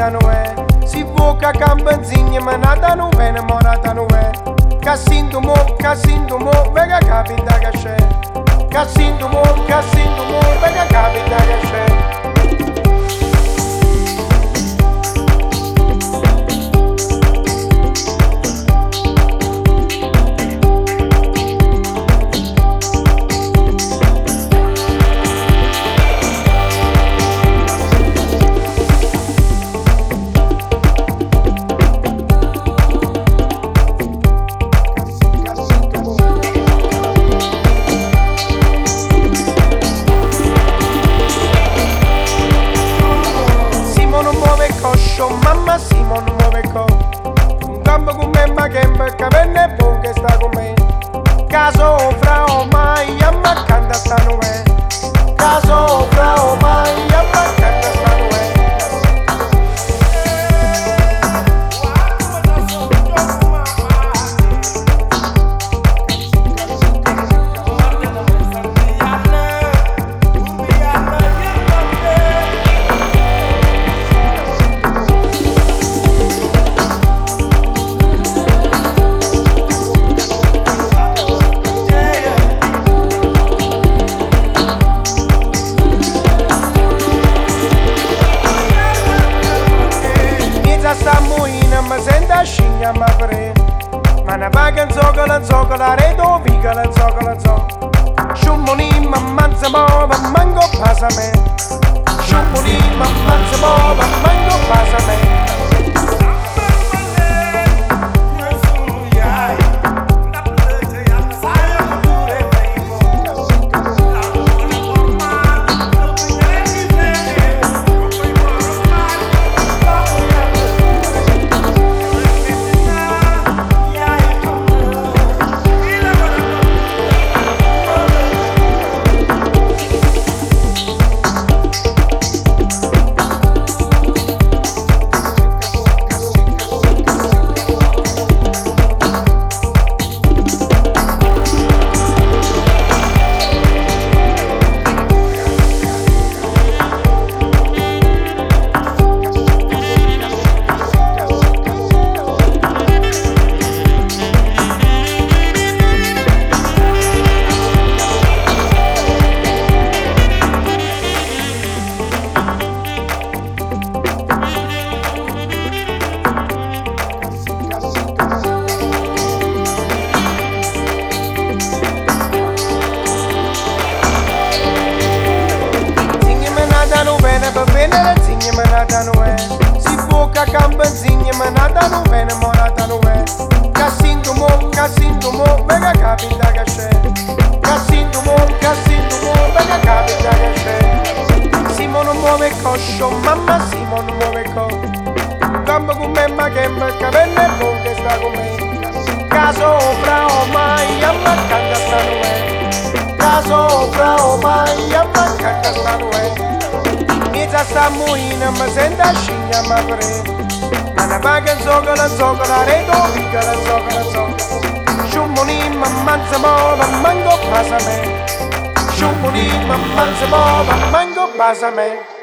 canoe Si voca con benzina ma nata non è innamorata non è Cassindomo, cassindomo, venga capita che c'è. Cassindomo, cassindomo, venga capita che c'è. Capenne buon che sta con me Caso in zoccola redo vicola in zoccola in zoccola Sciumoni ma manza mo ma mango pasa me. Sciumoni ma venere zingje me nada no è Si no vene, morata mo, mo, Cassinto mo, mo, buon che sta con Caso fra ormai, amma canta è Miezza sta muina ma senta scimmia ma pre Ma ne paga in zoccola in zoccola redo vicola in zoccola in zoccola Sciumoni ma manza mo ma mango pasa me Sciumoni ma manza mo ma mango pasa me